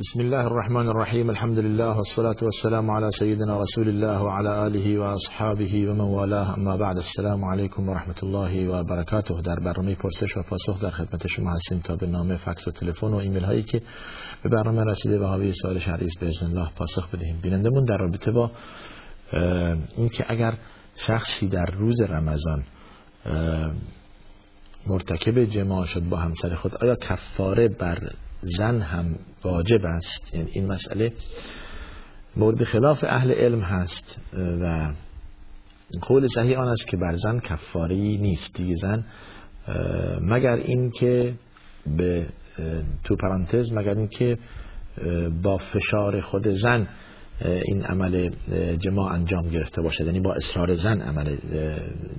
بسم الله الرحمن الرحیم الحمد لله والصلاة والسلام على سيدنا رسول الله وعلى آله وأصحابه ومن والاه اما بعد السلام علیکم و الله و در برنامه پرسش و پاسخ در خدمت شما هستیم تا به نام فکس و تلفن و ایمیل هایی که به برنامه رسیده و حاوی سوال است باذن الله پاسخ بدهیم. بینندمون در رابطه با اینکه اگر شخصی در روز رمضان مرتکب جماع شد با همسر خود آیا کفاره بر زن هم واجب است. یعنی این مسئله مورد خلاف اهل علم هست و قول صحیح آن است که بر زن کفاری نیست. دیگه زن مگر اینکه به تو پرانتز مگر اینکه با فشار خود زن این عمل جماع انجام گرفته باشد. یعنی با اصرار زن عمل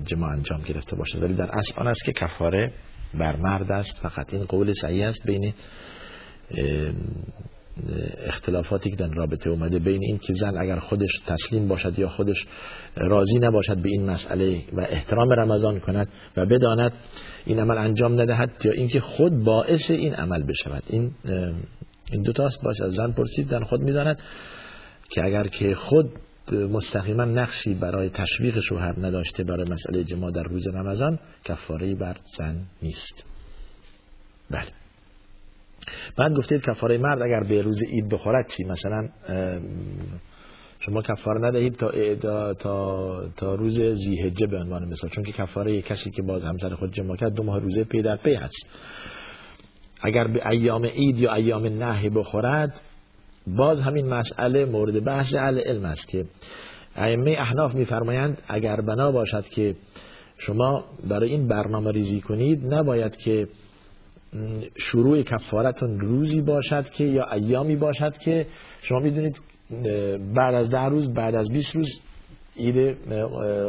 جماع انجام گرفته باشد. ولی در اصل آن است که کفاره بر مرد است. فقط این قول صحیح است بین اختلافاتی که در رابطه اومده بین این که زن اگر خودش تسلیم باشد یا خودش راضی نباشد به این مسئله و احترام رمضان کند و بداند این عمل انجام ندهد یا اینکه خود باعث این عمل بشود. این این دو تاست باعث از زن پرسید در خود می‌داند که اگر که خود مستقیما نقشی برای تشویق شوهر نداشته برای مسئله جماع در روز رمضان کفاره بر زن نیست. بله. بعد گفتید کفاره مرد اگر به روز عید بخورد چی؟ مثلا شما کفاره ندهید تا تا تا روز ذی‌حجه به عنوان مثال. چون که کفاره کسی که باز همسر خود جماع کرد دو ماه روزه پی در پی هست. اگر به ایام عید یا ایام نهی بخورد باز همین مسئله مورد بحث اهل علم است که ائمه احناف میفرمایند اگر بنا باشد که شما برای این برنامه ریزی کنید نباید که شروع کفارتون روزی باشد که یا ایامی باشد که شما می‌دونید بعد از ده روز بعد از 20 روز عید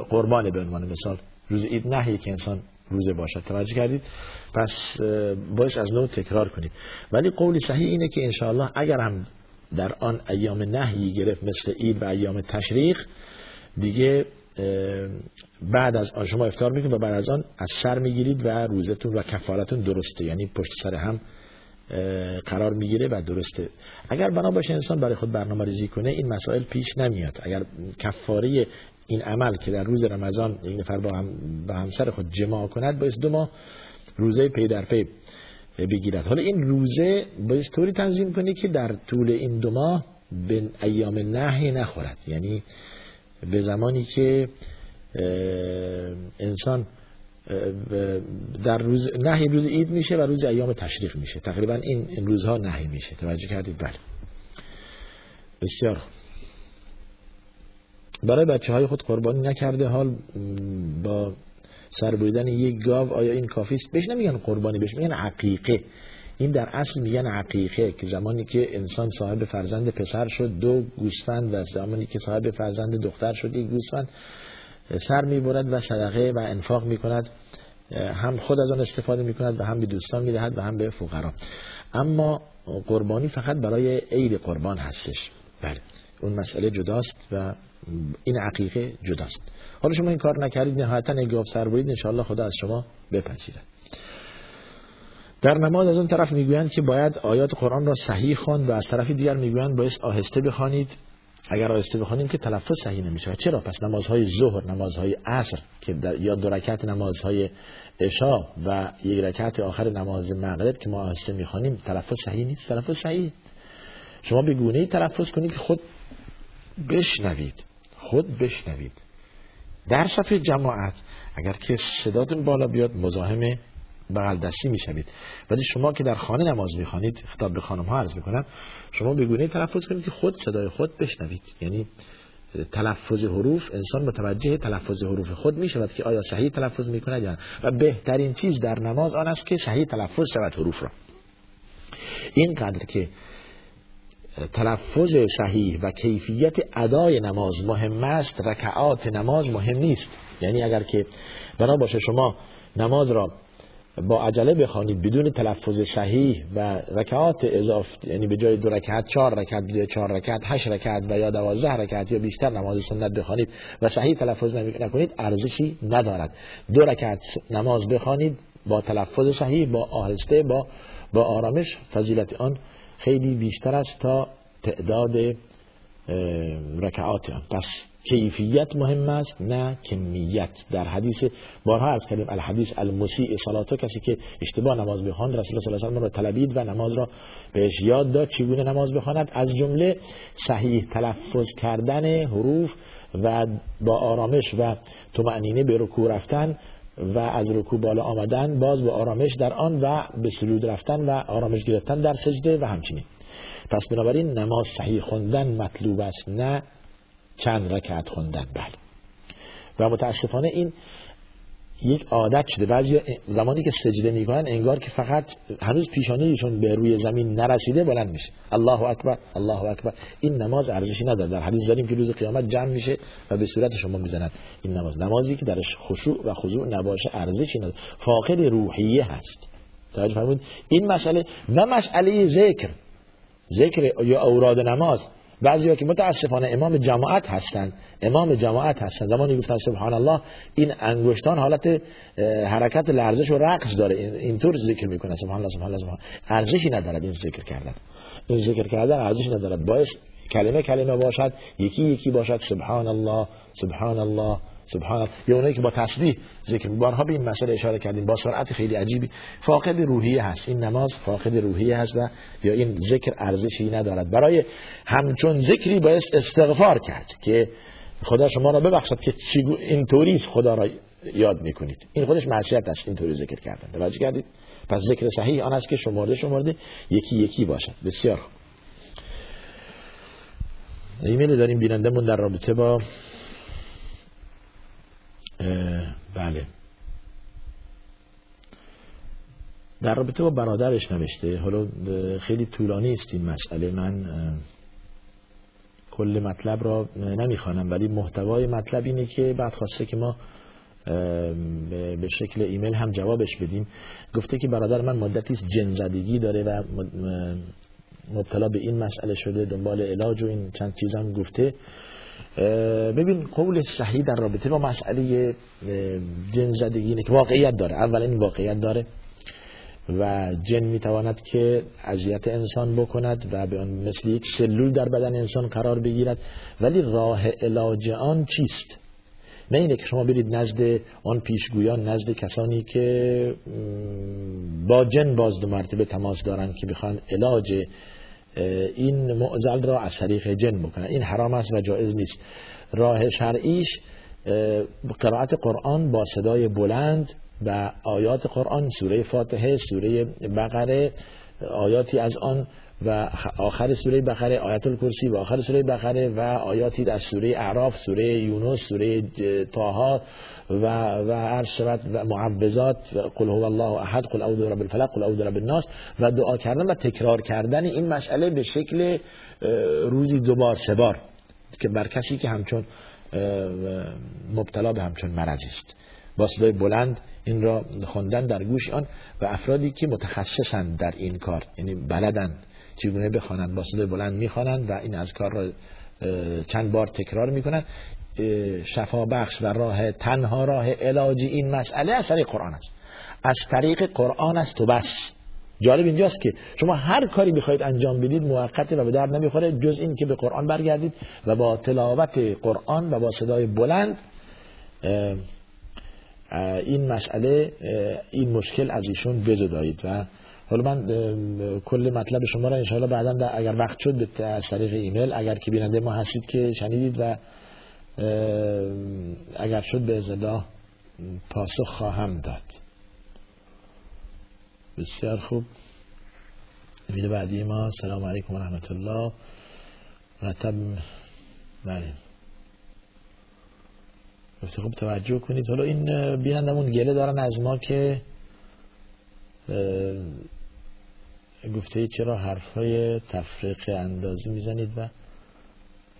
قربانه به عنوان مثال. روز عید نهی که انسان روزه باشد. توجه کردید؟ پس باش از نوع تکرار کنید. ولی قولی صحیح اینه که انشاءالله اگر هم در آن ایام نهی گرفت مثل عید و ایام تشریق دیگه بعد از آن شما افتار می‌کنید و بعد از آن از سر می‌گیرید و روزتون و کفارتون درسته. یعنی پشت سر هم قرار می‌گیره و درسته. اگر بنا باشه انسان برای خود برنامه ریزی کنه این مسائل پیش نمیاد. اگر کفاره این عمل که در روز رمضان این نفر با, هم با همسر خود جماع کند باید دو ماه روزه پی در پی بگیرد. حالا این روزه باید طوری تنظیم کنه که در طول این دو ماه به ایام نهی نخورد. یعنی به زمانی که انسان در روز نهی روز عید میشه و روز ایام تشریف میشه. تقریبا این روزها نهی میشه. توجه کردید؟ بله. بسیار برای بچه های خود قربانی نکرده حال با سر بریدن یک گاو آیا این کافی است؟ بهش نمیگن قربانی بهش میگن عقیقه. این در اصل میگن عقیقه که زمانی که انسان صاحب فرزند پسر شد دو گوسفند و زمانی که صاحب فرزند دختر شد یک گوسفند سر می‌برد و صدقه و انفاق می‌کند هم خود از آن استفاده می‌کند و هم به دوستان می‌دهد و هم به فقرا. اما قربانی فقط برای عید قربان هستش. بله اون مسئله جداست و این عقیقه جداست. حالا شما این کار نکردید نهایتا اگه سر برید انشاءالله خدا از شما بپذیرد. در نماز از اون طرف می‌گویند که باید آیات قرآن را صحیح خواند و از طرف دیگر می‌گویند باید آهسته بخوانید. اگر آهسته بخوانیم که تلفظ صحیح نمیشه چرا؟ پس نمازهای ظهر نمازهای عصر که در یا دو رکعت نمازهای عشا و یک رکعت آخر نماز مغرب که ما آهسته می‌خوانیم تلفظ صحیح نیست. تلفظ صحیح. شما به گونه تلفظ کنید که خود بشنوید. خود بشنوید. در صفحه جماعت اگر که صداتون بالا بیاد مزاحم بغل دستی می‌شوید. ولی شما که در خانه نماز می‌خوانید خطاب به خانم ها عرض می‌کنم شما به گونه تلفظ کنید که خود صدای خود بشنوید. یعنی تلفظ حروف انسان متوجه تلفظ حروف خود می شود که آیا صحیح تلفظ می کند یا و بهترین چیز در نماز آن است که صحیح تلفظ شود حروف را. اینقدر که تلفظ صحیح و کیفیت ادای نماز مهم است رکعات نماز مهم نیست. یعنی اگر که بنا باشه شما نماز را با عجله بخوانید بدون تلفظ صحیح و رکعات اضافه یعنی به جای دو رکعت چهار رکعت به چهار رکعت هشت رکعت و یا دوازده رکعت یا بیشتر نماز سنت بخوانید و صحیح تلفظ نکنید ارزشی ندارد. دو رکعت نماز بخوانید با تلفظ صحیح با آهسته با با آرامش فضیلت آن خیلی بیشتر است تا تعداد رکعات آن. پس کیفیت مهم است نه کمیت. در حدیث بارها از کلیم الحدیث المسیع صلاتو کسی که اشتباه نماز بخواند رسول الله صلی الله علیه و طلبید و نماز را بهش یاد داد چگونه نماز بخواند؟ از جمله صحیح تلفظ کردن حروف و با آرامش و طمأنینه به رکوع رفتن و از رکوع بالا آمدن باز با آرامش در آن و به سجود رفتن و آرامش گرفتن در سجده و همچنین. پس بنابراین نماز صحیح خوندن مطلوب است نه چند رکعت خوندن. بله. و متاسفانه این یک عادت شده. بعضی زمانی که سجده می‌کنن انگار که فقط هنوز پیشانیشون به روی زمین نرسیده بلند میشه. الله اکبر الله اکبر. این نماز ارزشی نداره. در حدیث داریم که روز قیامت جمع میشه و به صورت شما می‌زنن این نماز نمازی که درش خشوع و خضوع نباشه ارزشی نداره. فاقد روحیه هست. توجه این مسئله و مسئله ذکر. ذکر یا اوراد نماز. بعضی که متاسفانه امام جماعت هستند. امام جماعت هستند. زمانی گفتن سبحان الله این انگشتان حالت حرکت لرزش و رقص داره. اینطور ذکر می‌کنه سبحان الله سبحان الله سبحان ارزشی ندارد این ذکر کردن. این ذکر کردن ارزشی ندارد. باعث کلمه کلمه باشد یکی یکی باشد. سبحان الله سبحان الله سبحان یا اونایی که با تسبیح ذکر بارها به این مسئله اشاره کردیم. با سرعت خیلی عجیبی. فاقد روحیه هست. این نماز فاقد روحیه هست و یا این ذکر ارزشی ندارد. برای همچون ذکری باید استغفار کرد که خدا شما را ببخشد که اینطوری خدا را یاد می‌کنید. این خودش معصیت است اینطوری ذکر کردن. توجه کردید؟ پس ذکر صحیح آن است که شمارده شمارده یکی یکی باشد. بسیار ایمیل داریم بینندمون در رابطه با بله. در رابطه با برادرش نوشته حالا خیلی طولانی است این مسئله. من کل مطلب را نمی‌خوانم ولی محتوای مطلب اینه که بعد خواسته که ما به شکل ایمیل هم جوابش بدیم. گفته که برادر من مدتی جن زدگی داره و مبتلا به این مسئله شده دنبال علاج و این چند چیز گفته. ببین قول صحیح در رابطه با مسئله جن زدگی اینه که واقعیت داره. اول این واقعیت داره و جن می‌تواند که اذیت انسان بکند و به آن مثل یک سلول در بدن انسان قرار بگیرد. ولی راه علاج آن چیست؟ نه اینه که شما برید نزد آن پیشگویان نزد کسانی که با جن باز دو مرتبه تماس دارند که بخوان علاج این معزل را از طریق جن بکنه این حرام است و جایز نیست. راه شرعیش قرائت قرآن با صدای بلند و آیات قرآن سوره فاتحه سوره بقره آیاتی از آن و آخر سوره بقره آیت الکرسی و آخر سوره بقره و آیاتی از سوره اعراف سوره یونس سوره طه و و عرض شود و معوذات قل هو الله احد قل اعوذ برب الفلق قل اعوذ برب الناس و دعا کردن و تکرار کردن این مسئله به شکل روزی دوبار سه بار که بر کسی که همچون مبتلا به همچون مرض است. با صدای بلند این را خوندن در گوش آن و افرادی که متخصصند در این کار یعنی بلدن چگونه بخوانند با صدای بلند می‌خوانند و این از کار را چند بار تکرار می‌کنند. شفا بخش و راه تنها راه علاج این مسئله از طریق قرآن است. از طریق قرآن است و بس. جالب اینجاست که شما هر کاری بخواید انجام بدید موقته و به درد نمی‌خوره جز این که به قرآن برگردید و با تلاوت قرآن و با صدای بلند این مسئله این مشکل از ایشون بزدایید و حالا من کل مطلب شما را انشاءالله بعدا اگر وقت شد به طریق ایمیل اگر که بیننده ما هستید که شنیدید و اگر شد به ازاله پاسخ خواهم داد. بسیار خوب. ویدیو بعدی ما سلام علیکم و رحمت الله مرتب بله. گفته خوب توجه کنید. حالا این بینندمون گله دارن از ما که گفته چرا حرفای تفریق اندازی می‌زنید و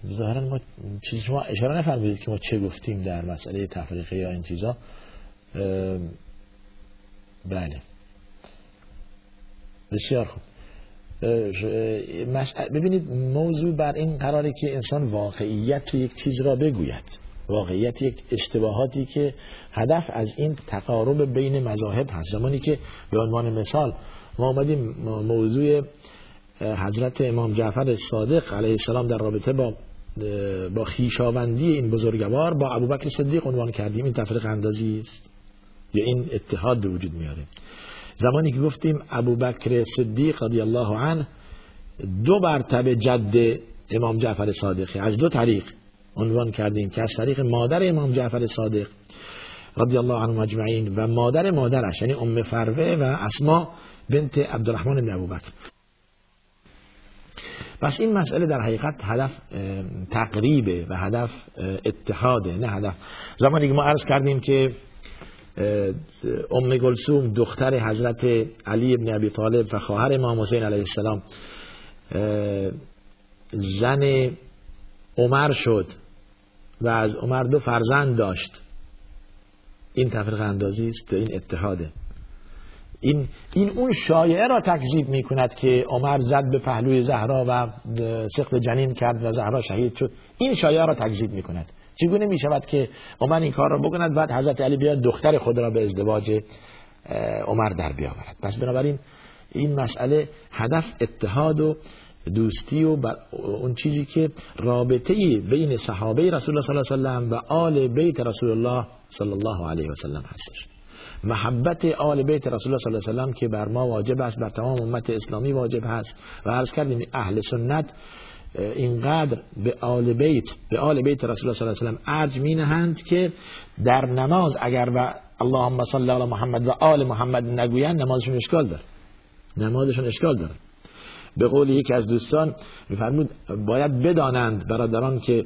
ظاهرا ما چیزی شما اشاره نفرمودید که ما چه گفتیم در مسئله تفریقه یا این چیزا بله. بسیار خوب. ببینید موضوع بر این قراره که انسان واقعیت یک چیز را بگوید. واقعیت یک اشتباهاتی که هدف از این تقارب بین مذاهب هست. زمانی که به عنوان مثال ما آمدیم موضوع حضرت امام جعفر صادق علیه السلام در رابطه با با خیشاوندی این بزرگوار با ابوبکر صدیق عنوان کردیم. این تفریق اندازی است. یا این اتحاد به وجود میاره. زمانی که گفتیم ابوبکر صدیق رضی الله عنه دو مرتبه جد امام جعفر صادقی. از دو طریق عنوان کردیم که از طریق مادر امام جعفر صادق رضی الله عنه مجمعین و مادر مادرش یعنی ام فروه و اسما بنت عبدالرحمن بن ابوبکر پس این مسئله در حقیقت هدف تقریبه و هدف اتحاده نه هدف. زمانی که ما عرض کردیم که ام گلسوم دختر حضرت علی ابن ابی طالب و خواهر امام حسین علیه السلام زن عمر شد و از عمر دو فرزند داشت. این تفریق اندازی است این اتحاده. این, این اون شایعه را تکذیب می کند که عمر زد به پهلوی زهرا و سخت جنین کرد و زهرا شهید شد. این شایعه را تکذیب می کند چگونه می شود که عمر این کار را بکند بعد حضرت علی بیاد دختر خود را به ازدواج عمر در بیاورد؟ پس بنابراین این مسئله هدف اتحاد و دوستی و اون چیزی که رابطه بین صحابه رسول الله صلی الله علیه و سلم و آل بیت رسول الله صلی الله علیه و سلم هستش. محبت آل بیت رسول الله صلی الله علیه و سلم که بر ما واجب است بر تمام امت اسلامی واجب هست. و عرض کردیم اهل سنت اینقدر به آل بیت به آل بیت رسول الله صلی الله علیه و ارج می نهند که در نماز اگر و اللهم صل علی محمد و آل محمد نگویند نمازشون اشکال داره. نمازشون اشکال داره. به قول یکی از دوستان میفرمود باید بدانند برادران که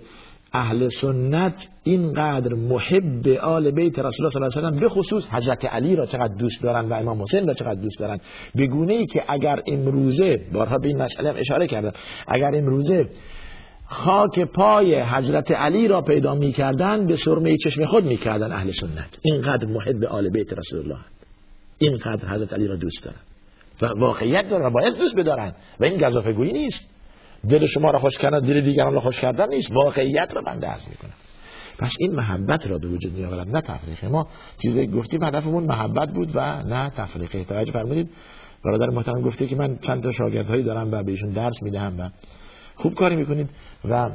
اهل سنت اینقدر محب آل بیت رسول الله صلی الله علیه و به خصوص حضرت علی را چقدر دوست دارن و امام حسین را چقدر دوست دارن. به گونه ای که اگر امروزه بارها به این مسئله اشاره کردم اگر امروزه خاک پای حضرت علی را پیدا می کردن به سرمه چشم خود می کردن اهل سنت. اینقدر محب آل بیت رسول الله. اینقدر حضرت علی را دوست دارن. و واقعیت دارن و باید دوست بدارن. و این گذافه گویی نیست. دل شما را خوش کردن دل دیگران را خوش کردن نیست. واقعیت را بنده عرض می‌کنم. پس این محبت را به وجود می آورد نه تفریقه ما چیزی گفتیم هدفمون محبت بود و نه تفریقه توجه فرمودید؟ برادر محترم گفته که من چند تا شاگردهایی دارم و بهشون درس می‌دهم و خوب کاری می‌کنید و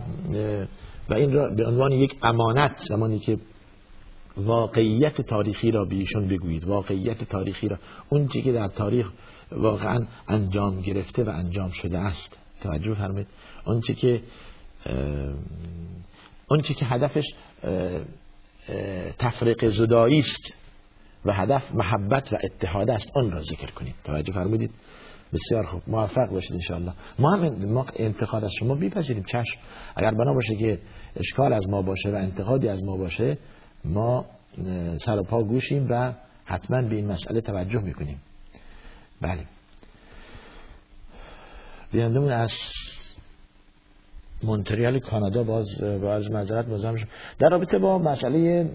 و این را به عنوان یک امانت زمانی که واقعیت تاریخی را بهشون بگویید. واقعیت تاریخی را. اون چیزی که در تاریخ واقعا انجام گرفته و انجام شده است. توجه فرمید آنچه که آنچه که هدفش تفریق زدایی است و هدف محبت و اتحاد است آن را ذکر کنید. توجه فرمودید؟ بسیار خوب. موفق باشید انشاءالله. ما هم ما انتقاد از شما بیپذیریم چشم. اگر بنا باشه که اشکال از ما باشه و انتقادی از ما باشه ما سر و پا گوشیم و حتما به این مسئله توجه می‌کنیم. بله. بینندمون از مونتریال کانادا باز باز معذرت مزاحم در رابطه با مسئله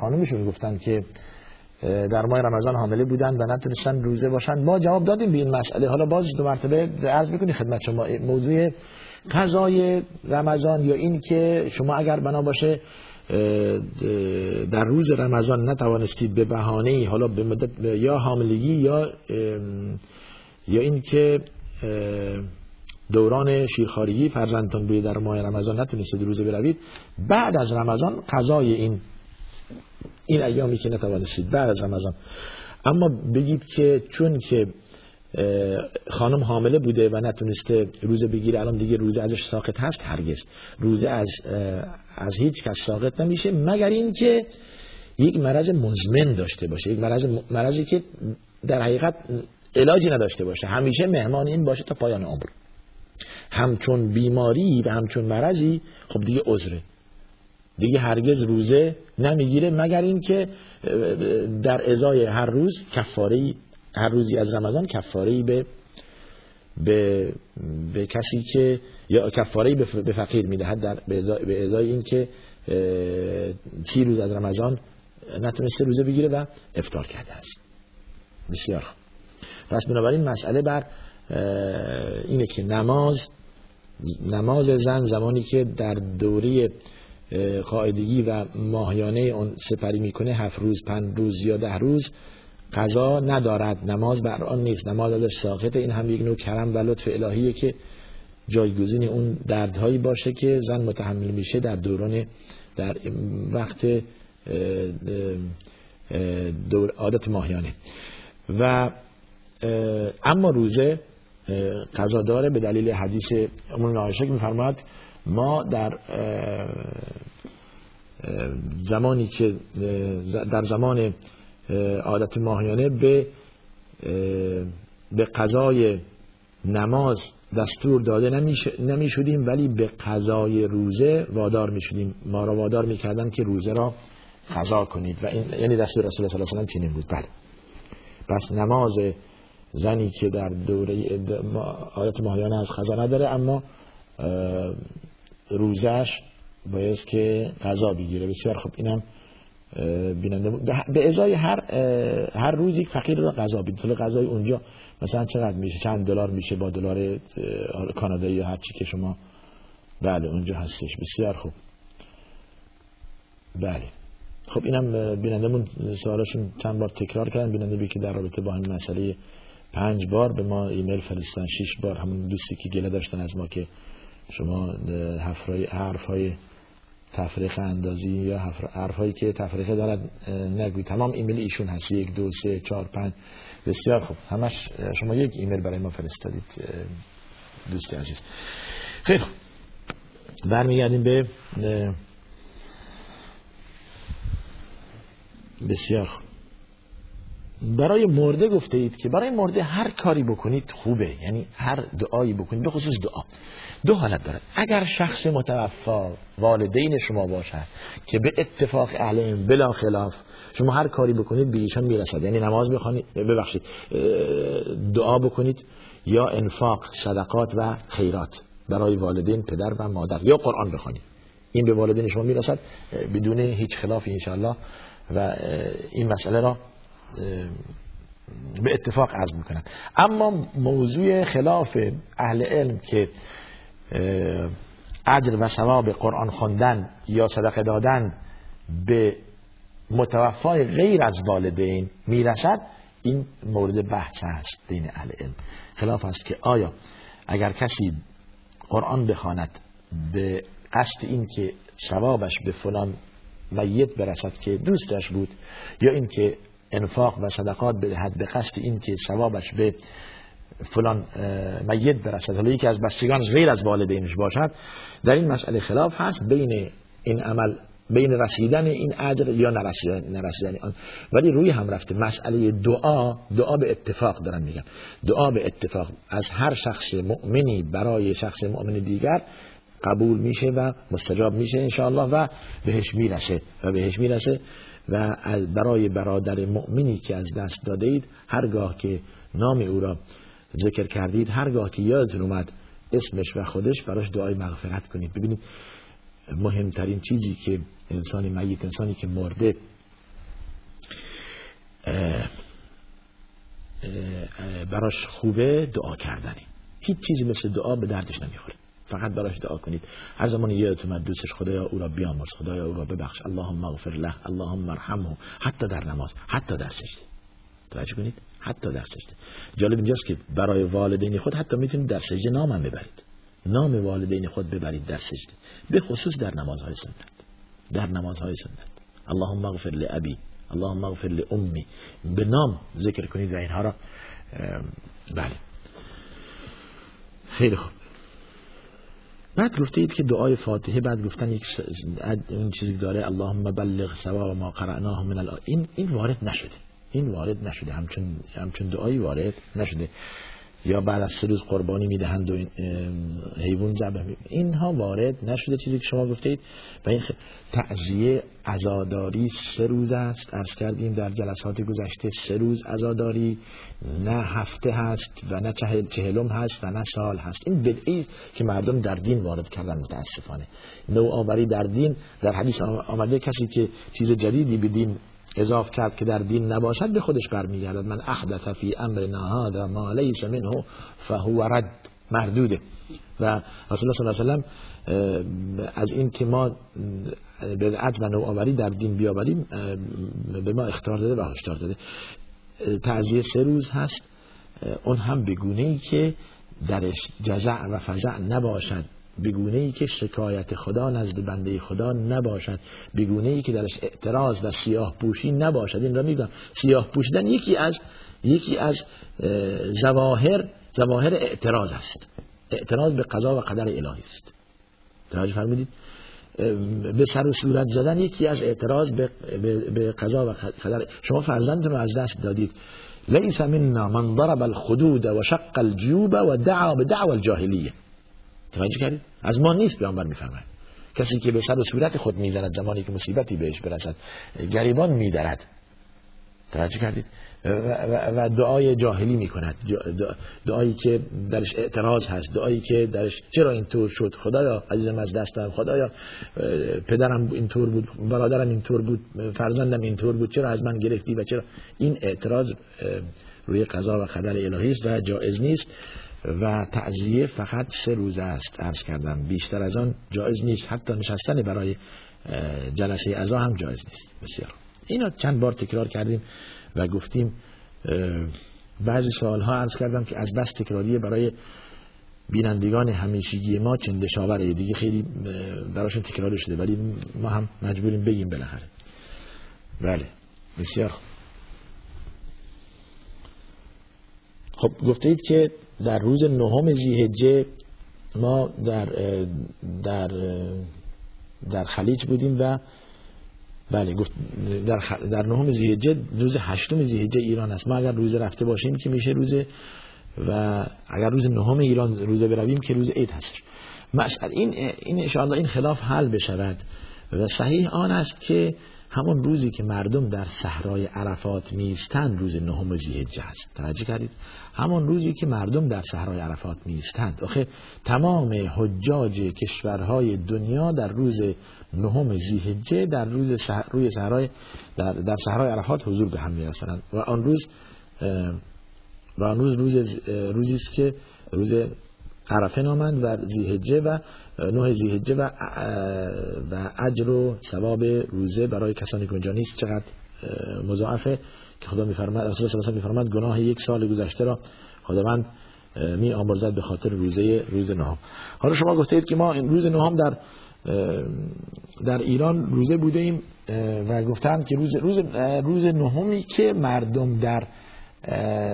خانمشون گفتن که در ماه رمضان حامله بودن و نتونستن روزه باشن. ما جواب دادیم به این مسئله. حالا باز دو مرتبه عرض می‌کنی خدمت شما موضوع قضای رمضان یا این که شما اگر بنا باشه در روز رمضان نتوانستید به بهانه حالا به مدت یا حاملگی یا یا این که دوران شیرخارگی فرزندتون بوده در ماه رمضان نتونستید روزه بروید. بعد از رمضان قضای این این ایامی که نتوانستید بعد از رمضان. اما بگید که چون که خانم حامله بوده و نتونسته روزه بگیره الان دیگه روزه ازش ساقط هست هرگز روزه از از هیچ کس ساقط نمیشه مگر اینکه یک مرض مزمن داشته باشه یک مرض مرضی که در حقیقت علاجی نداشته باشه. همیشه مهمان این باشه تا پایان عمر. همچون بیماری و همچون مرضی خب دیگه عذره. دیگه هرگز روزه نمی‌گیره مگر اینکه در ازای هر روز کفاره هر روزی از رمضان کفاره به به به کسی که یا کفاره به فقیر می‌دهد در به ازای, به ازای اینکه سی روز از رمضان نتونسته روزه بگیره و افطار کرده است. بسیار پس بنابراین مسئله بر اینه که نماز نماز زن زمانی که در دوره قاعدگی و ماهیانه اون سپری می‌کنه هفت روز پنج روز یا ده روز قضا ندارد. نماز بر آن نیست. نماز ازش ساقط. این هم یک نوع کرم و لطف الهیه که جایگزین اون دردهایی باشه که زن متحمل میشه در دوران در وقت دور عادت ماهیانه. و اما روزه قضا داره به دلیل حدیث امون عایشه که ما در زمانی که در زمان عادت ماهیانه به به قضای نماز دستور داده نمی شدیم ولی به قضای روزه وادار می شدیم ما را وادار می کردن که روزه را قضا کنید. و این یعنی دستور رسول الله صلی الله علیه و چنین بود. بله. پس نماز زنی که در دوره عادت ماهیانه از قضا نداره اما روزش باید که قضا بگیره. بسیار خب اینم بیننده به ازای هر هر روزی فقیر را غذا بید طول غذای اونجا مثلا چقدر میشه؟ چند دلار میشه با دلار کانادایی یا هر چی که شما بله اونجا هستش. بسیار خوب. بله. خب اینم بینندمون سوالاشون چند بار تکرار کردن. بیننده ای که در رابطه با این مسئله پنج بار به ما ایمیل فرستن شش بار. همون دوستی که گله داشتن از ما که شما حرف های تفرقه اندازی یا حرف هایی که تفرقه دارد نگویید. تمام ایمیل ایشون هست. یک دو سه چهار پنج. بسیار خوب. همش شما یک ایمیل برای ما فرستادید دوست عزیز. خیلی خوب. برمیگردیم به بسیار خوب. برای مرده گفته اید که برای مرده هر کاری بکنید خوبه. یعنی هر دعایی بکنید به خصوص دعا. دو حالت داره. اگر شخص متوفا والدین شما باشد که به اتفاق اهل بلا خلاف شما هر کاری بکنید به ایشان می‌رسد. یعنی نماز بخوانید ببخشید دعا بکنید یا انفاق صدقات و خیرات برای والدین پدر و مادر یا قرآن بخوانید. این به والدین شما می‌رسد. بدون هیچ خلافی انشاءالله. و این مسئله را به اتفاق عرض می‌کنم اما موضوع خلاف اهل علم که اجر و ثواب قرآن خواندن یا صدقه دادن به متوفای غیر از والدین می‌رسد این مورد بحث است بین اهل علم. خلاف است که آیا اگر کسی قرآن بخواند به قصد این که ثوابش به فلان میت برسد که دوستش بود یا اینکه انفاق و صدقات بدهد به قصد این که ثوابش به فلان میت برسد. حالا یکی از بستگان غیر از والدینش باشد. در این مسئله خلاف هست بین این عمل بین رسیدن این اجر یا نرسیدن آن. ولی روی هم رفته. مسئله دعا دعا به اتفاق دارم میگم دعا به اتفاق. از هر شخص مؤمنی برای شخص مؤمن دیگر قبول میشه و مستجاب میشه انشاءالله و بهش می‌رسه و بهش می‌رسه. و برای برادر مؤمنی که از دست داده هرگاه که نام او را ذکر کردید هرگاه که یادتون اومد اسمش و خودش براش دعای مغفرت کنید. ببینید مهمترین چیزی که انسانی میت انسانی که مرده براش خوبه دعا کردنی هیچ چیزی مثل دعا به دردش نمی‌خوره. فقط براش دعا کنید. هر زمان یادتون اومد دوستش خدایا او را بیامرز خدایا او را ببخش. اللهم اغفر له اللهم ارحمه حتی در نماز حتی در سجده. توجه کنید؟ حتی در سجده. جالب اینجاست که برای والدین خود حتی می‌تونید در سجده نامم ببرید. نام والدین خود ببرید در سجده. به خصوص در نمازهای سنت. در نمازهای سنت. اللهم اغفر لابی اللهم اغفر لامی به نام ذکر کنید و اینها را بله. خیلی خوب. بعد گفتید که دعای فاتحه بعد گفتن یک اون چیزی داره اللهم بلغ ثواب ما قرأناه من الان این این وارد نشده. این وارد نشده. همچون همچون دعایی وارد نشده. یا بعد از سه روز قربانی می‌دهند و حیوان ذبح اینها وارد نشده چیزی که شما گفتید و این تعزیه عزاداری سه روز است. عرض کردیم در جلسات گذشته سه روز عزاداری نه هفته هست و نه چهل چهلم هست و نه سال هست. این بدعی که مردم در دین وارد کردن متاسفانه. نوآوری در دین در حدیث آمده کسی که چیز جدیدی به دین اضاف کرد که در دین نباشد به خودش برمیگردد. من احدث فی امر هذا ما لیس منه فهو رد مردوده. و رسول الله صلی الله علیه و از این که ما بدعت و نوآوری در دین بیاوریم به ما اختار داده و هشدار داده. تعذیه سه روز هست اون هم بگونه ای که درش جزع و فزع نباشد. بگونه ای که شکایت خدا نزد بنده خدا نباشد. بگونه ای که درش اعتراض و سیاه پوشی نباشد. این را میگم سیاه پوشیدن یکی از یکی از زواهر زواهر اعتراض است. اعتراض به قضا و قدر الهی است. توجه فرمودید. به سر و صورت زدن یکی از اعتراض به, به قضا و قدر. شما فرزندتون رو از دست دادید. لیس منا من ضرب الخدود و شق الجیوب و دعا به الجاهلیه. توجه کردید؟ از ما نیست پیامبر میفرماید. کسی که به سر و صورت خود می‌زند زمانی که مصیبتی بهش برسد گریبان میدرد. توجه کردید؟ و دعای جاهلی می‌کند. دعایی که درش اعتراض هست دعایی که درش چرا اینطور شد؟ خدایا عزیزم از دستم خدایا پدرم اینطور بود برادرم اینطور بود فرزندم اینطور بود چرا از من گرفتی و چرا؟ این اعتراض روی قضا و قدر الهی است و جایز نیست. و تعذیه فقط سه روزه است عرض کردم. بیشتر از آن جایز نیست. حتی نشستن برای جلسه ازا هم جایز نیست. بسیار. اینا چند بار تکرار کردیم و گفتیم بعضی سوال عرض کردم که از بس تکراریه برای بینندگان همیشگی ما چندشاوره. دیگه خیلی براشون تکرار شده ولی ما هم مجبوریم بگیم بالاخره. بله. بسیار خب گفتید که در روز نهم زیهجه ما در در در خلیج بودیم و بله گفت در. در نهم زیهجه روز هشتم زیهجه ایران است ما اگر روز رفته باشیم که میشه روز و اگر روز نهم ایران روزه برویم که روز عید هست مسئله این این ان این خلاف حل بشود و صحیح آن است که همون روزی که مردم در صحرای عرفات میستند روز نهم زیهجه است. توجه کردید؟ همون روزی که مردم در صحرای عرفات میستند آخه تمام حجاج کشورهای دنیا در روز نهم زیهجه در روز روی صحرای در, در صحرای عرفات حضور به هم می‌رسند و آن روز و آن روز روز روزی است که روز عرفه نامند و زیهجه و نه زیهجه و و اجر و ثواب روزه برای کسانی که اونجا نیست. چقدر مضاعفه که خدا میفرماد رسول الله میفرماد گناه یک سال گذشته را خداوند می آمرزد به خاطر روزه روز نهم. حالا شما گفتید که ما این روز نهم در در ایران روزه بوده ایم و گفتند که روز روز روز نهمی که مردم در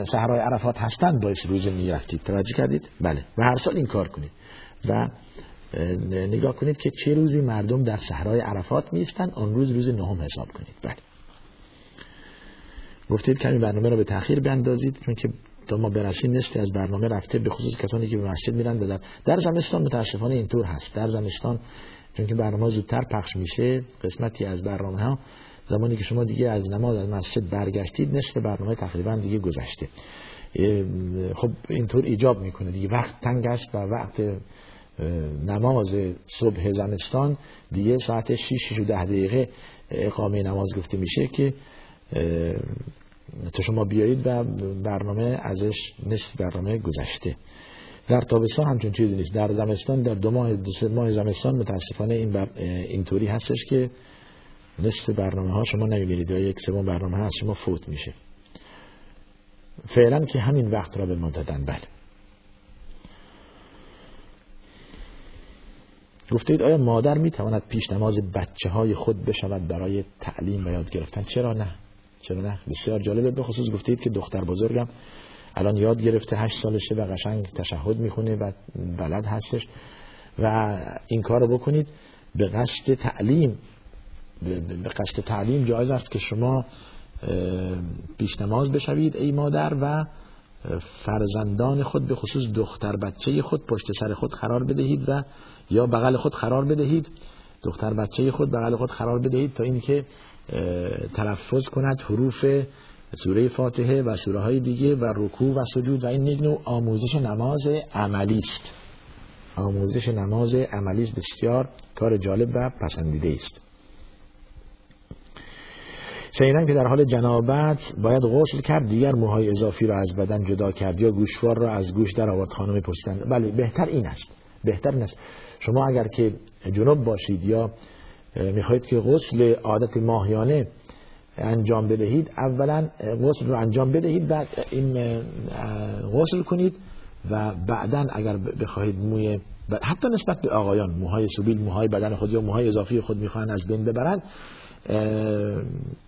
صحرای عرفات هستند باعث روزه می‌رفتید. توجه کردید؟ بله. و هر سال این کار کنید. و نگاه کنید که چه روزی مردم در صحرای عرفات میستن آن روز روز نهم حساب کنید. بله. گفتید کمی برنامه رو به تاخیر بیاندازید چون که تا ما برسیم نصفی از برنامه رفته به خصوص کسانی که به مسجد میرن در در زمستان متاسفانه اینطور هست. در زمستان چون که برنامه زودتر پخش میشه قسمتی از برنامه ها زمانی که شما دیگه از نماز از مسجد برگشتید نصف برنامه تقریبا دیگه گذشته. خب اینطور ایجاب می‌کنه. دیگه وقت تنگ است و وقت نماز صبح زمستان دیگه ساعت 6 6 و 10 دقیقه اقامه نماز گفته میشه که تا شما بیایید و برنامه ازش نصف برنامه گذشته. در تابستان همچون چیزی نیست. در زمستان در دو ماه دو سه ماه زمستان متاسفانه این بر... اینطوری هستش که نصف برنامه ها شما نمی‌بینید یا یک سوم برنامه هست شما فوت میشه. فعلا که همین وقت را به ما دادن. بله. گفتید آیا مادر می‌تواند پیش نماز بچه های خود بشود برای تعلیم و یاد گرفتن؟ چرا نه؟ چرا نه؟ بسیار جالبه به خصوص گفتید که دختر بزرگم الان یاد گرفته هشت سالشه و قشنگ تشهد می‌خونه و بلد هستش و این کار رو بکنید. به قصد تعلیم به قصد تعلیم جایز است که شما پیش نماز بشوید ای مادر و فرزندان خود به خصوص دختر بچه خود پشت سر خود قرار بدهید و یا بغل خود قرار بدهید. دختر بچه خود بغل خود قرار بدهید تا اینکه تلفظ کند حروف سوره فاتحه و سوره های دیگه و رکوع و سجود و این یک آموزش نماز عملی است. آموزش نماز عملی است بسیار کار جالب و پسندیده است. شنیدم که در حال جنابت باید غسل کرد دیگر موهای اضافی را از بدن جدا کرد یا گوشوار را از گوش در آورد خانم پرسیدند بله بهتر این است. بهتر این است. شما اگر که جنوب باشید یا می‌خواهید که غسل عادت ماهیانه انجام بدهید اولا غسل رو انجام بدهید بعد این غسل کنید و بعدا اگر بخواهید موی حتی نسبت به آقایان موهای سوبیل موهای بدن خود یا موهای اضافی خود می‌خواهند از بین ببرند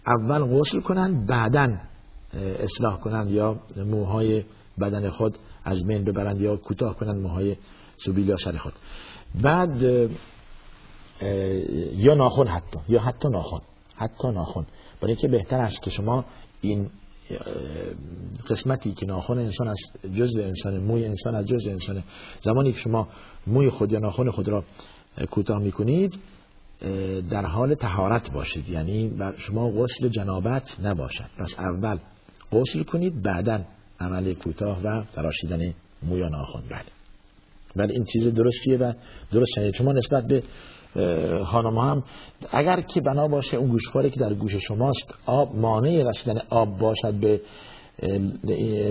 اول غسل کنند بعدا اصلاح کنند یا موهای بدن خود از بین ببرند یا کوتاه کنند موهای سوبیل یا سر خود. بعد یا ناخن حتی یا حتی ناخن حتی ناخن. برای اینکه بهتر است که شما این قسمتی که ناخن انسان از جزء انسان موی انسان از جزء انسان. زمانی که شما موی خود یا ناخن خود را کوتاه می‌کنید در حال تهارت باشید. یعنی شما غسل جنابت نباشد. پس اول غسل کنید بعدا عمل کوتاه و تراشیدن موی ناخن. بله. ولی این چیز درستیه و درست شنید شما نسبت به خانم هم اگر که بنا باشه اون گوشواره که در گوش شماست آب مانع رسیدن آب باشد به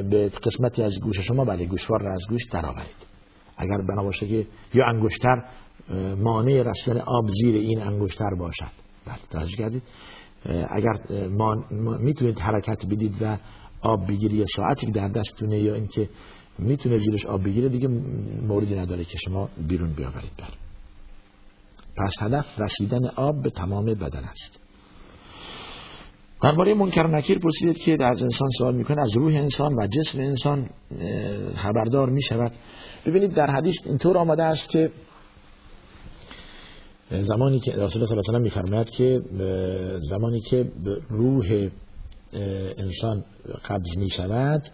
به قسمتی از گوش شما بله گوشوار را از گوش درآورید. اگر بنا باشه که یا انگشتر مانع رسیدن آب زیر این انگشتر باشد. بله توجه کردید. اگر ما می‌تونید حرکت بدید و آب بگیری یا ساعتی که در دستتونه یا اینکه می‌تونه زیرش آب بگیره دیگه موردی نداره که شما بیرون بیاورید. بر پس هدف رسیدن آب به تمام بدن است. درباره منکر نکیر پرسیدید که در انسان سوال می‌کنه از روح انسان و جسم انسان خبردار می‌شود. ببینید در حدیث اینطور آمده است که زمانی که رسول الله صلی الله علیه که زمانی که روح انسان قبض می شود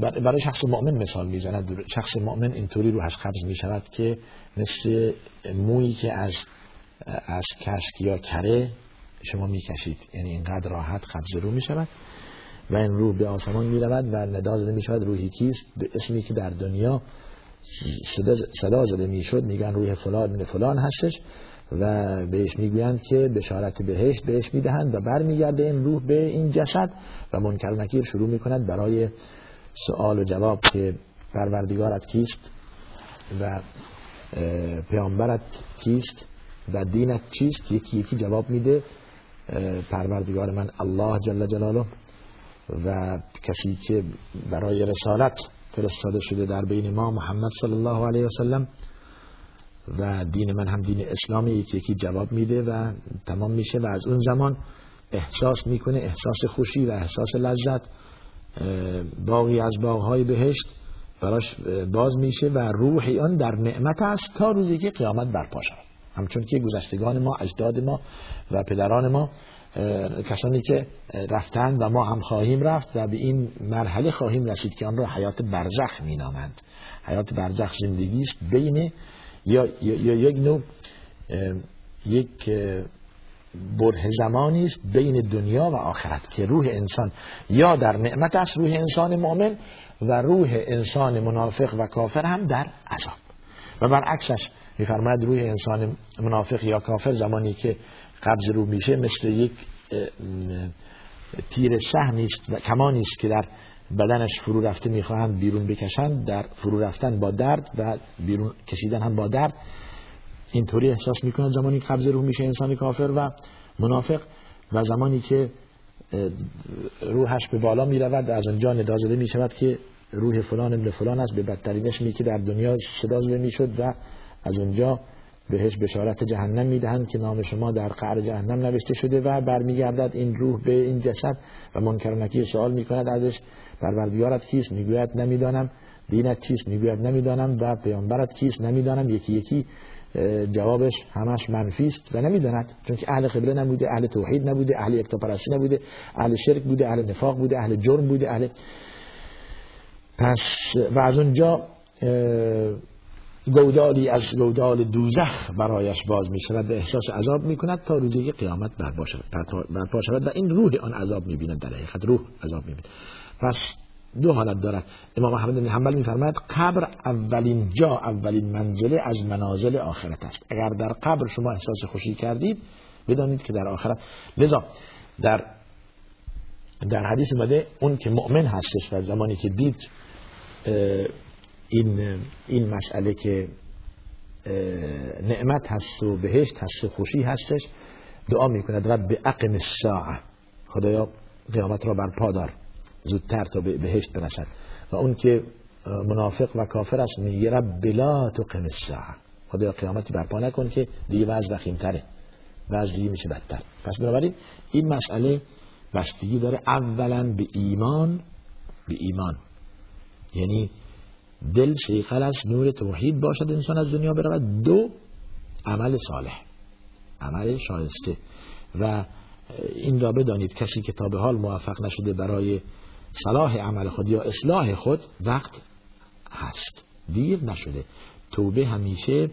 برای شخص مؤمن مثال می‌زند. شخص مؤمن اینطوری روحش قبض می شود که مثل مویی که از از کشک یا کره شما می‌کشید. یعنی اینقدر راحت قبض رو می شود و این روح به آسمان می رود و ندا زده می شود روحی کیست؟ به اسمی که در دنیا صدا زده می شد میگن روح فلان فلان هستش و بهش می‌گویند که بشارت بهشت بهش می‌دهند و برمیگرده این روح به این جسد و منکر نکیر شروع می‌کند برای سوال و جواب که پروردگارت کیست و پیامبرت کیست و دینت چیست؟ یکی یکی جواب میده پروردگار من الله جل جلاله و کسی که برای رسالت فرستاده شده در بین ما محمد صلی الله علیه وسلم و دین من هم دین اسلامی یکی یکی جواب میده و تمام میشه و از اون زمان احساس می‌کنه احساس خوشی و احساس لذت باقی از باغهای بهشت براش باز میشه و روح آن در نعمت است تا روزی که قیامت برپا شود. همچون که گذشتگان ما اجداد ما و پدران ما کسانی که رفتند و ما هم خواهیم رفت و به این مرحله خواهیم رسید که آن را حیات برزخ مینامند. حیات برزخ زندگی است بین یا, یا یک نوع یک بره زمانی است بین دنیا و آخرت که روح انسان یا در نعمت است روح انسان مؤمن و روح انسان منافق و کافر هم در عذاب. و برعکسش میفرماید روح انسان منافق یا کافر زمانی که قبض رو میشه مثل یک تیر سهمی است و کمانی است که در بدنش فرو رفته می‌خواهند بیرون بکشند در فرو رفتن با درد و بیرون کشیدن هم با درد. اینطوری احساس می‌کنند زمانی قبض روح میشه انسان کافر و منافق و زمانی که روحش به بالا می‌رود از اونجا ندا زده می‌شود که روح فلان ابن فلان است به بدترین اسمی که در دنیا صدا زده می‌شد و از اونجا بهش بشارت جهنم می‌دهند که نام شما در قعر جهنم نوشته شده و برمیگردد این روح به این جسد و منکر سوال می‌کند ازش. پروردگارت کیست؟ می‌گوید نمی‌دانم. دینت چیست؟ می‌گوید نمی‌دانم. و پیامبرت کیست؟ نمی‌دانم. یکی یکی. جوابش همش منفی است و نمی‌داند. چون که اهل قبله نبوده اهل توحید نبوده اهل اکتاپرستی نبوده اهل شرک بوده اهل نفاق بوده اهل جرم بوده اهل پس و از اونجا گودالی از گودال دوزخ برایش باز می شود و احساس عذاب می کند تا روزی قیامت برپا شود و این روح آن عذاب می بیند در حقیقت روح عذاب می بیند پس دو حالت دارد. امام احمد بن حنبل میفرماید قبر اولین جا اولین منزله از منازل آخرت است. اگر در قبر شما احساس خوشی کردید بدانید که در آخرت لذا در در حدیث اومده اون که مؤمن هستش و زمانی که دید این این مسئله که نعمت هست و بهشت هست خوشی هستش دعا می‌کند رب اقم الساعه خدایا قیامت را بر پادار زودتر تا به بهشت برسد. و اون که منافق و کافر است میگه رب بلا قم الساعه خدایا قیامتی برپا نکن که دیگه وضع وخیمتره وضع دیگه میشه بدتر. پس بنابراین این مسئله بستگی داره اولا به ایمان به ایمان. یعنی دل شیخل از نور توحید باشد انسان از دنیا برود. دو عمل صالح. عمل شایسته. و این را بدانید کسی که تا به حال موفق نشده برای صلاح عمل خود یا اصلاح خود وقت هست. دیر نشده. توبه همیشه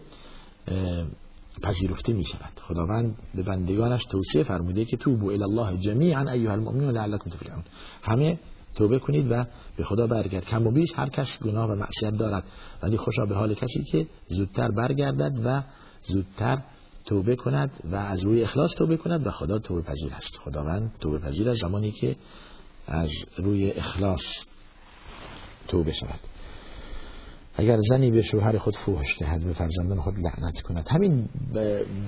پذیرفته می شود خداوند به بندگانش توصیه فرموده که توبو الله جمیعا ایها المؤمنون لعلکم تفلحون. همه توبه کنید و به خدا برگرد. کم و بیش هر کس گناه و معصیت دارد. ولی خوشا به حال کسی که زودتر برگردد و زودتر توبه کند و از روی اخلاص توبه کند و خدا توبه پذیر است. خداوند توبه پذیر است زمانی که از روی اخلاص توبه شود. اگر زنی به شوهر خود فوش دهد به فرزندان خود لعنت کند. همین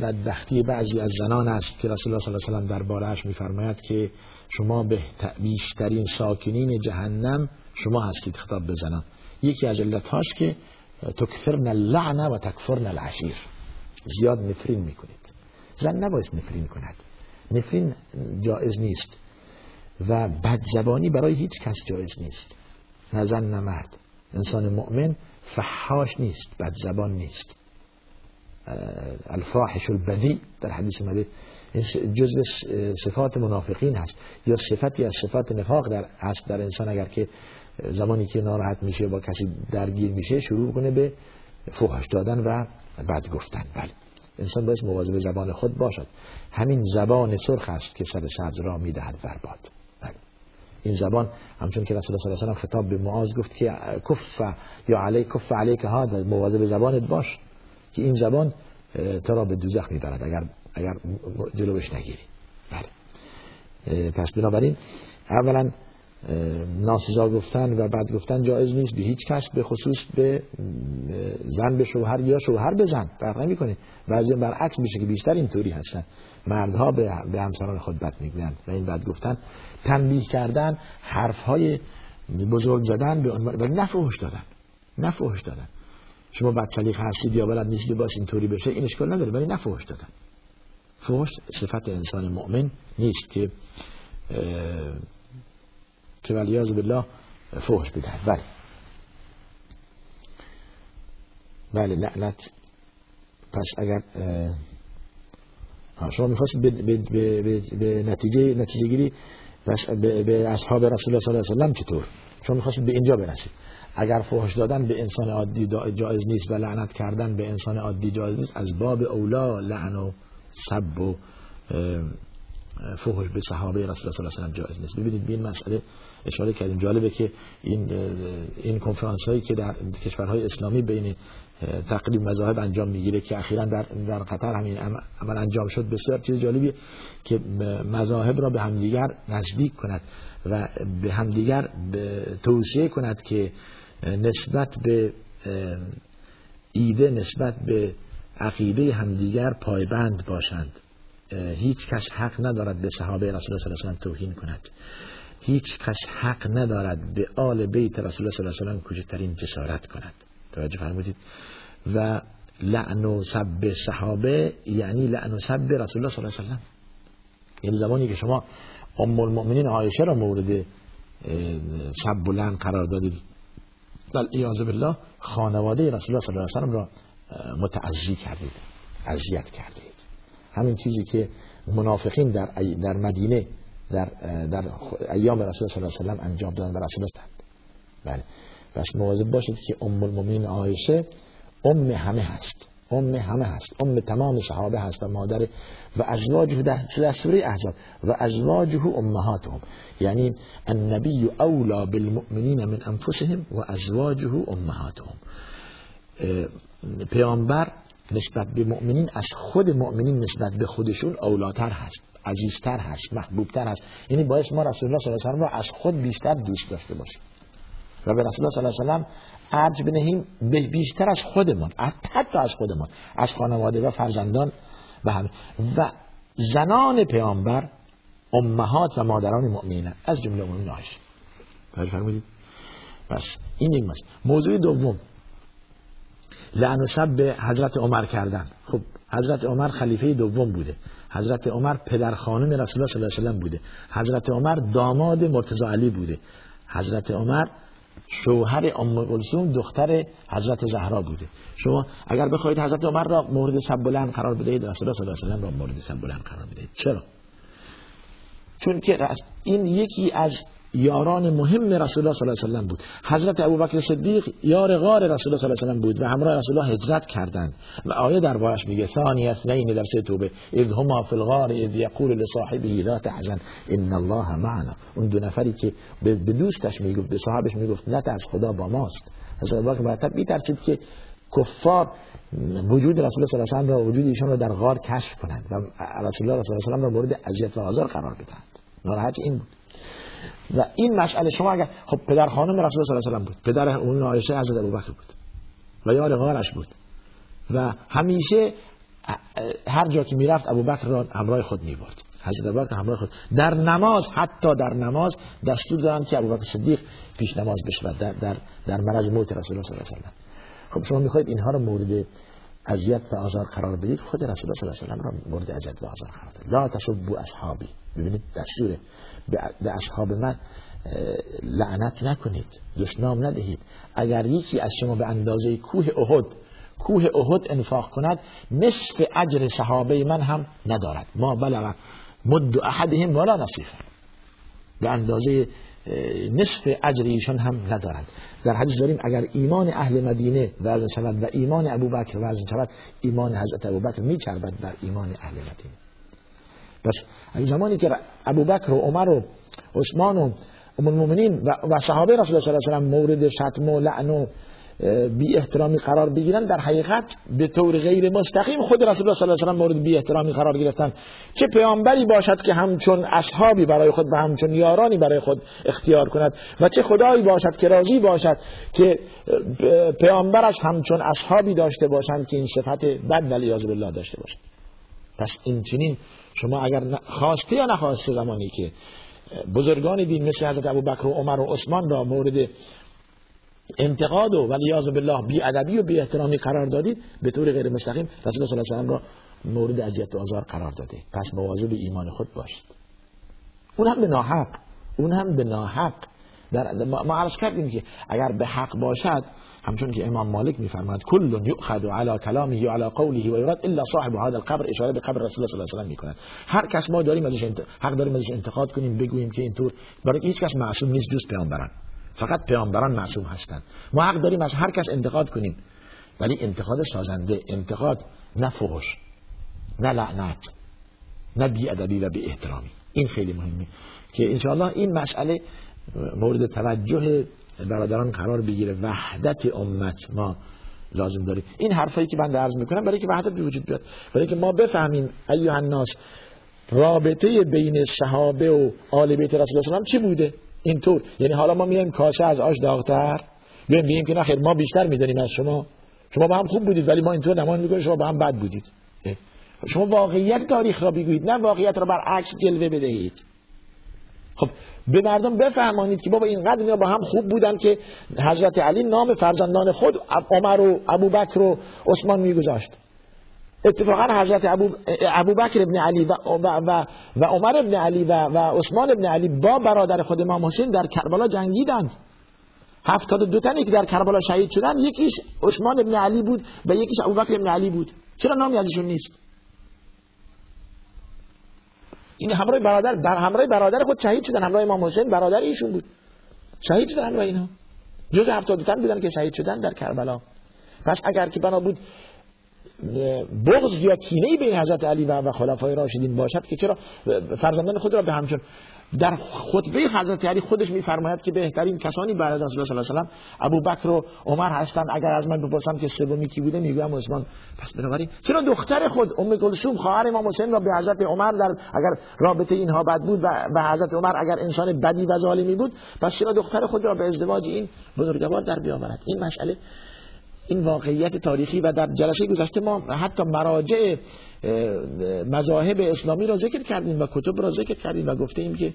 بدبختی بعضی از زنان است که رسول الله صلی الله علیه و دربارهش میفرماید که شما به بیشترین ساکنین جهنم شما هستید خطاب به زنان. یکی از علتهاش که تکثرن اللعنه و تکفرن العشیر. زیاد نفرین می‌کنید. زن نباید نفرین کند. نفرین جایز نیست و بدزبانی برای هیچ کس جایز نیست. نه زن نه مرد. انسان مؤمن فحاش نیست بدزبان نیست. الفاحش البدی در حدیث مده جزء صفات منافقین هست. یا صفتی از صفات نفاق در هست در انسان اگر که زمانی که ناراحت میشه با کسی درگیر میشه شروع کنه به فحش دادن و بد گفتن. بله. انسان باید مواظب زبان خود باشد. همین زبان سرخ است که سر سبز را می‌دهد برباد این زبان. همچون که رسول الله صلی الله خطاب به معاذ گفت که کف یا علی کف علیک هذا مواظب زبانت باش که این زبان تو را به دوزخ می‌برد اگر اگر جلوش نگیری. بله. پس بنابراین اولا ناسزا گفتن و بعد گفتن جایز نیست به هیچ کس به خصوص به زن به شوهر یا شوهر به زن. فرق نمی‌کنه. بعضی برعکس میشه که بیشتر اینطوری هستن. مردها به به همسران خود بد می‌گویند و این بد گفتن. تنبیه کردن حرف های بزرگ زدن به و نفوش دادن نفوش دادن. شما بچلیق هستید یا بلد نیست باش اینطوری بشه این اشکال نداره ولی نفوش دادن. فوش صفت انسان مؤمن نیست که که ولیاز بالله فوش بدهد. بله. بله لعنت پس اگر شما می‌خواستید به, به, به, به نتیجه نتیجه گیری به, اصحاب رسول الله صلی الله علیه و سلم چطور؟ شما می‌خواستید به اینجا برسید. اگر فوش دادن به انسان عادی جایز نیست و لعنت کردن به انسان عادی جایز نیست از باب اولا لعن و سب و فحش به صحابه رسول الله صلی الله علیه و جایز نیست. ببینید به این مسئله اشاره کردیم. جالبه که این این کنفرانس هایی که در کشورهای اسلامی بین تقریب مذاهب انجام می‌گیره که اخیرا در در قطر همین عمل انجام شد. بسیار چیز جالبیه که مذاهب را به همدیگر نزدیک کند و به همدیگر توصیه کند که نسبت به ایده نسبت به عقیده همدیگر پایبند باشند. هیچ کس حق ندارد به صحابه رسول الله صلی الله علیه و توهین کند. هیچ کس حق ندارد به آل بیت رسول الله صلی الله علیه و کوچکترین جسارت کند. توجه فرمودید. و لعن و سب صحابه یعنی لعن و سب رسول الله صلی الله علیه و یعنی زمانی که شما ام المؤمنین عایشه را مورد سب و لعن قرار دادید. بل ایاذ بالله خانواده رسول الله صلی الله علیه و را متعزی کردید اذیت کردید. همین چیزی که منافقین در در مدینه در در ایام رسول الله صلی الله علیه و انجام دادن و رسول الله بله. پس مواظب باشید که ام المؤمنین عایشه ام همه هست. ام همه هست. ام تمام صحابه هست و مادر و ازواجه در سوره احزاب و ازواجه امهاتهم. یعنی النبی اولا بالمؤمنین من انفسهم و ازواجه امهاتهم. پیامبر نسبت به مؤمنین از خود مؤمنین نسبت به خودشون اولاتر هست عزیزتر هست محبوبتر هست. یعنی باعث ما رسول الله صلی الله علیه و را از خود بیشتر دوست داشته باشیم. و به رسول الله صلی الله علیه و ارج بنهیم بیشتر از خودمان حتی از خودمان از خانواده و فرزندان و همه. و زنان پیامبر امهات و مادران مؤمنین از جمله اون عایشه فرمودید. بس این یک موضوع دوم. لعن و شب به حضرت عمر کردن. خب حضرت عمر خلیفه دوم بوده. حضرت عمر پدر خانم رسول الله صلی الله علیه و بوده. حضرت عمر داماد مرتضی علی بوده. حضرت عمر شوهر ام کلثوم دختر حضرت زهرا بوده. شما اگر بخواید حضرت عمر را مورد سب بلند قرار بدهید رسول الله صلی الله را مورد سب بلند قرار بدهید. چرا؟ چون که این یکی از یاران مهم رسول الله صلی الله علیه و بود. حضرت ابوبکر صدیق یار غار رسول الله صلی الله علیه و بود و همراه رسول الله هجرت کردند. و آیه دربارش میگه ثانی اثنین در سه توبه اذ هما فی الغار اذ یقول لصاحبه لا تحزن ان الله معنا. اون دو نفری که به دوستش می‌گفت به صاحبش می‌گفت نترس خدا با ماست. حضرت ابوبکر مرتب میترسید که کفار وجود رسول الله صلی الله علیه و وجود ایشان را در غار کشف کنند و رسول الله صلی الله علیه و را مورد اذیت و آزار قرار بدهند. ناراحت این بود. و این مسئله شما اگر خب پدر خانم رسول الله صلی الله علیه و بود. پدر اون عایشه حضرت ابوبکر بود. و یار غارش بود. و همیشه هر جا که می‌رفت ابوبکر را همراه خود می‌برد. حضرت ابوبکر همراه خود. در نماز حتی در نماز دستور دادن که ابوبکر صدیق پیش نماز بشود در در در مرض موت رسول الله صلی الله علیه و خب شما می‌خواید اینها رو مورد اذیت و آزار قرار بدید خود رسول الله صلی الله علیه و را مورد اذیت و آزار قرار بدید لا تسبوا اصحابی. ببینید دستوره به اصحاب من لعنت نکنید دشنام ندهید. اگر یکی از شما به اندازه کوه احد کوه احد انفاق کند نصف اجر صحابه من هم ندارد. ما بلغ مد احدهم ولا نصیفه. به اندازه نصف اجر ایشان هم ندارند. در حدیث داریم اگر ایمان اهل مدینه وزن شود و ایمان ابوبکر وزن شود ایمان حضرت ابوبکر میچربد بر ایمان اهل مدینه. پس زمانی که ابوبکر و عمر و عثمان و ام المؤمنین و صحابه رسول الله صلی الله علیه و مورد شتم و لعن و بی احترامی قرار بگیرن در حقیقت به طور غیر مستقیم خود رسول الله صلی الله علیه و مورد بی احترامی قرار گرفتن. چه پیامبری باشد که همچون اصحابی برای خود و همچون یارانی برای خود اختیار کند و چه خدایی باشد که راضی باشد که پیامبرش همچون اصحابی داشته باشند که این صفت بد ولیاذ بالله داشته باشند. پس این چنین شما اگر خواسته یا نخواسته زمانی که بزرگان دین مثل حضرت ابوبکر و عمر و عثمان را مورد انتقاد و ولیاذ بالله بی ادبی و بی احترامی قرار دادید به طور غیر مستقیم رسول الله صلی الله علیه و را مورد اذیت و آزار قرار دادید. پس مواظب ایمان خود باشید. اون هم به ناحق اون هم به ناحق. در ما عرض کردیم که اگر به حق باشد همچون که امام مالک میفرماد کل یؤخذ علی کلامه و علی قوله و یراد الا صاحب هذا القبر اشاره به قبر رسول الله صلی الله علیه و می‌کند. هر کس ما داریم ازش انت... حق داریم ازش انتقاد کنیم بگوییم که اینطور. برای هیچ کس معصوم نیست جز پیامبران. فقط پیامبران معصوم هستند. ما حق داریم از هر کس انتقاد کنیم. ولی انتقاد سازنده انتقاد نه فحش نه لعنت نه بی ادبی و بی احترامی این خیلی مهمه که انشاءالله این مسئله مورد توجه برادران قرار بگیره. وحدت امت ما لازم داریم. این حرفایی که من عرض می‌کنم برای که وحدت به وجود بیاد. برای که ما بفهمیم ایها الناس رابطه بین صحابه و آل بیت رسول الله چی بوده؟ اینطور. یعنی حالا ما میایم کاسه از آش داغتر. بیایم بگیم که نخیر ما بیشتر می‌دونیم از شما. شما با هم خوب بودید ولی ما اینطور نمان می‌کنیم شما با هم بد بودید. شما واقعیت تاریخ را بگویید نه واقعیت را برعکس جلوه بدهید. خب به مردم بفهمانید که بابا اینقدر اینا با هم خوب بودن که حضرت علی نام فرزندان خود عمر و ابوبکر و عثمان میگذاشت. اتفاقا حضرت ابو ابوبکر ابن علی و, و, و, عمر ابن علی و, و عثمان ابن علی با برادر خود امام حسین در کربلا جنگیدند. هفتاد دو تنی که در کربلا شهید شدن یکیش عثمان ابن علی بود و یکیش ابوبکر ابن علی بود. چرا نامی ازشون نیست؟ این همراه برادر بر همراه برادر خود شهید شدن. همراه امام حسین برادر ایشون بود. شهید شدن همراه اینا. جز هفتاد تن بودن که شهید شدن در کربلا. پس اگر که بنا بود بغض یا کینه بین حضرت علی و خلفای راشدین باشد که چرا؟ فرزندان خود را به همچون در خطبه حضرت علی خودش میفرماید که بهترین کسانی بعد از رسول الله صلی الله علیه و ابو بکر و عمر هستند. اگر از من بپرسم که سومی کی بوده میگم عثمان. پس بنابراین چرا دختر خود ام کلثوم خواهر امام حسین را به حضرت عمر در اگر رابطه اینها بد بود و حضرت عمر اگر انسان بدی و ظالمی بود پس چرا دختر خود را به ازدواج این بزرگوار در بیاورد؟ این مسئله این واقعیت تاریخی و در جلسه گذشته ما حتی مراجع مذاهب اسلامی را ذکر کردیم و کتب را ذکر کردیم و گفته ایم که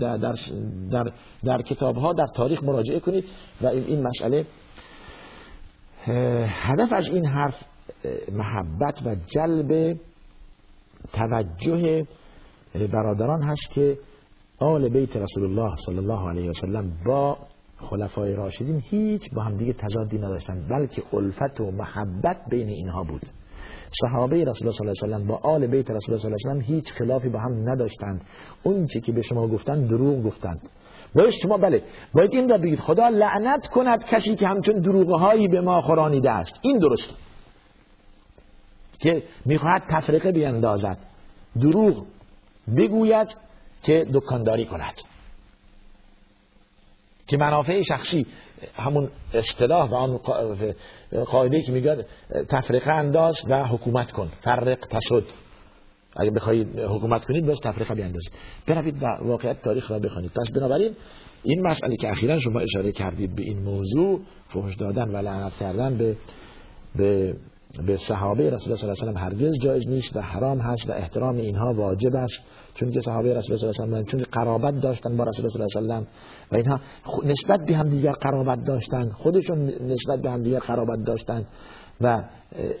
در, در, در, در کتاب ها در تاریخ مراجعه کنید و این مسئله هدف از این حرف محبت و جلب توجه برادران هست که آل بیت رسول الله صلی الله علیه وسلم با خلفای راشدین هیچ با هم دیگه تضادی نداشتن بلکه الفت و محبت بین اینها بود. صحابه رسول الله صلی الله علیه و سلم با آل بیت رسول الله صلی الله علیه و سلم هیچ خلافی با هم نداشتند. اون چی که به شما گفتند دروغ گفتند. باید شما بله باید این را بگید خدا لعنت کند کسی که همچون دروغهایی به ما خورانیده است. این درست. که می‌خواهد تفرقه بیندازد. دروغ بگوید که دکانداری کند. که منافع شخصی همون اصطلاح و آن قاعده که میگه تفرقه انداز و حکومت کن فرق تسد اگه بخواید حکومت کنید باز تفریقه بیاندازید بروید و واقعیت تاریخ را بخوانید پس بنابراین این مسئله که اخیرا شما اشاره کردید به این موضوع فحش دادن و لعنت کردن به به به صحابه رسول الله صلی الله علیه و هرگز جایز نیست و حرام هست و احترام اینها واجب است. چون که صحابه رسول الله صلی الله علیه و چون قرابت داشتن با رسول الله صلی الله علیه و و اینها نسبت به هم دیگر قرابت داشتن خودشون نسبت به هم دیگر قرابت داشتن و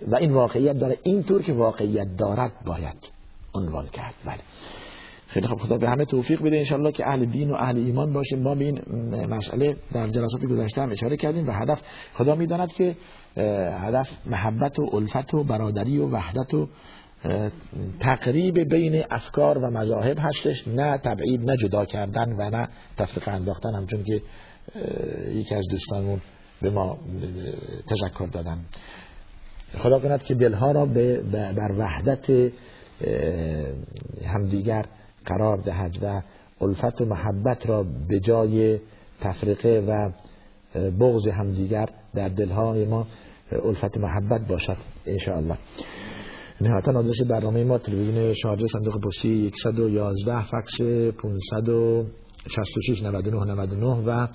و این واقعیت داره. اینطور که واقعیت دارد باید عنوان کرد. بله. خیلی خب خدا به همه توفیق بده انشالله که اهل دین و اهل ایمان باشیم. ما به این مسئله در جلسات گذشته هم اشاره کردیم و هدف خدا می‌داند که هدف محبت و الفت و برادری و وحدت و تقریب بین افکار و مذاهب هستش نه تبعید نه جدا کردن و نه تفریق انداختن. همچون که یکی از دوستانمون به ما تذکر دادن. خدا کند که دلها را بر وحدت همدیگر قرار دهد و الفت و محبت را به جای تفریقه و بغض همدیگر در دلهای ما الفت و محبت باشد انشاءالله. نهایتا آدرس برنامه ما تلویزیون شارجه صندوق پستی 111 فکس 566 99 99 و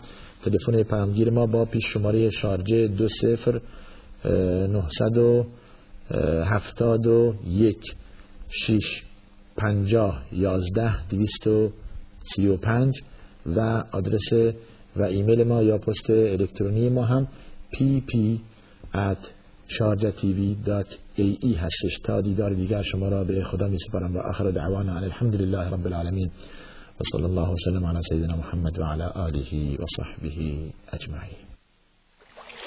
تلفن پیامگیر ما با پیش شماره شارجه 20 971 6 50 11 235 و آدرس و ایمیل ما یا پست الکترونی ما هم pp at sharjatv.ae هستش. تا دیدار دیگر شما را به خدا می سپارم و آخر دعوانا عن الحمد لله رب العالمین. و صلی الله وسلم على سیدنا محمد و على آله و صحبه اجمعین.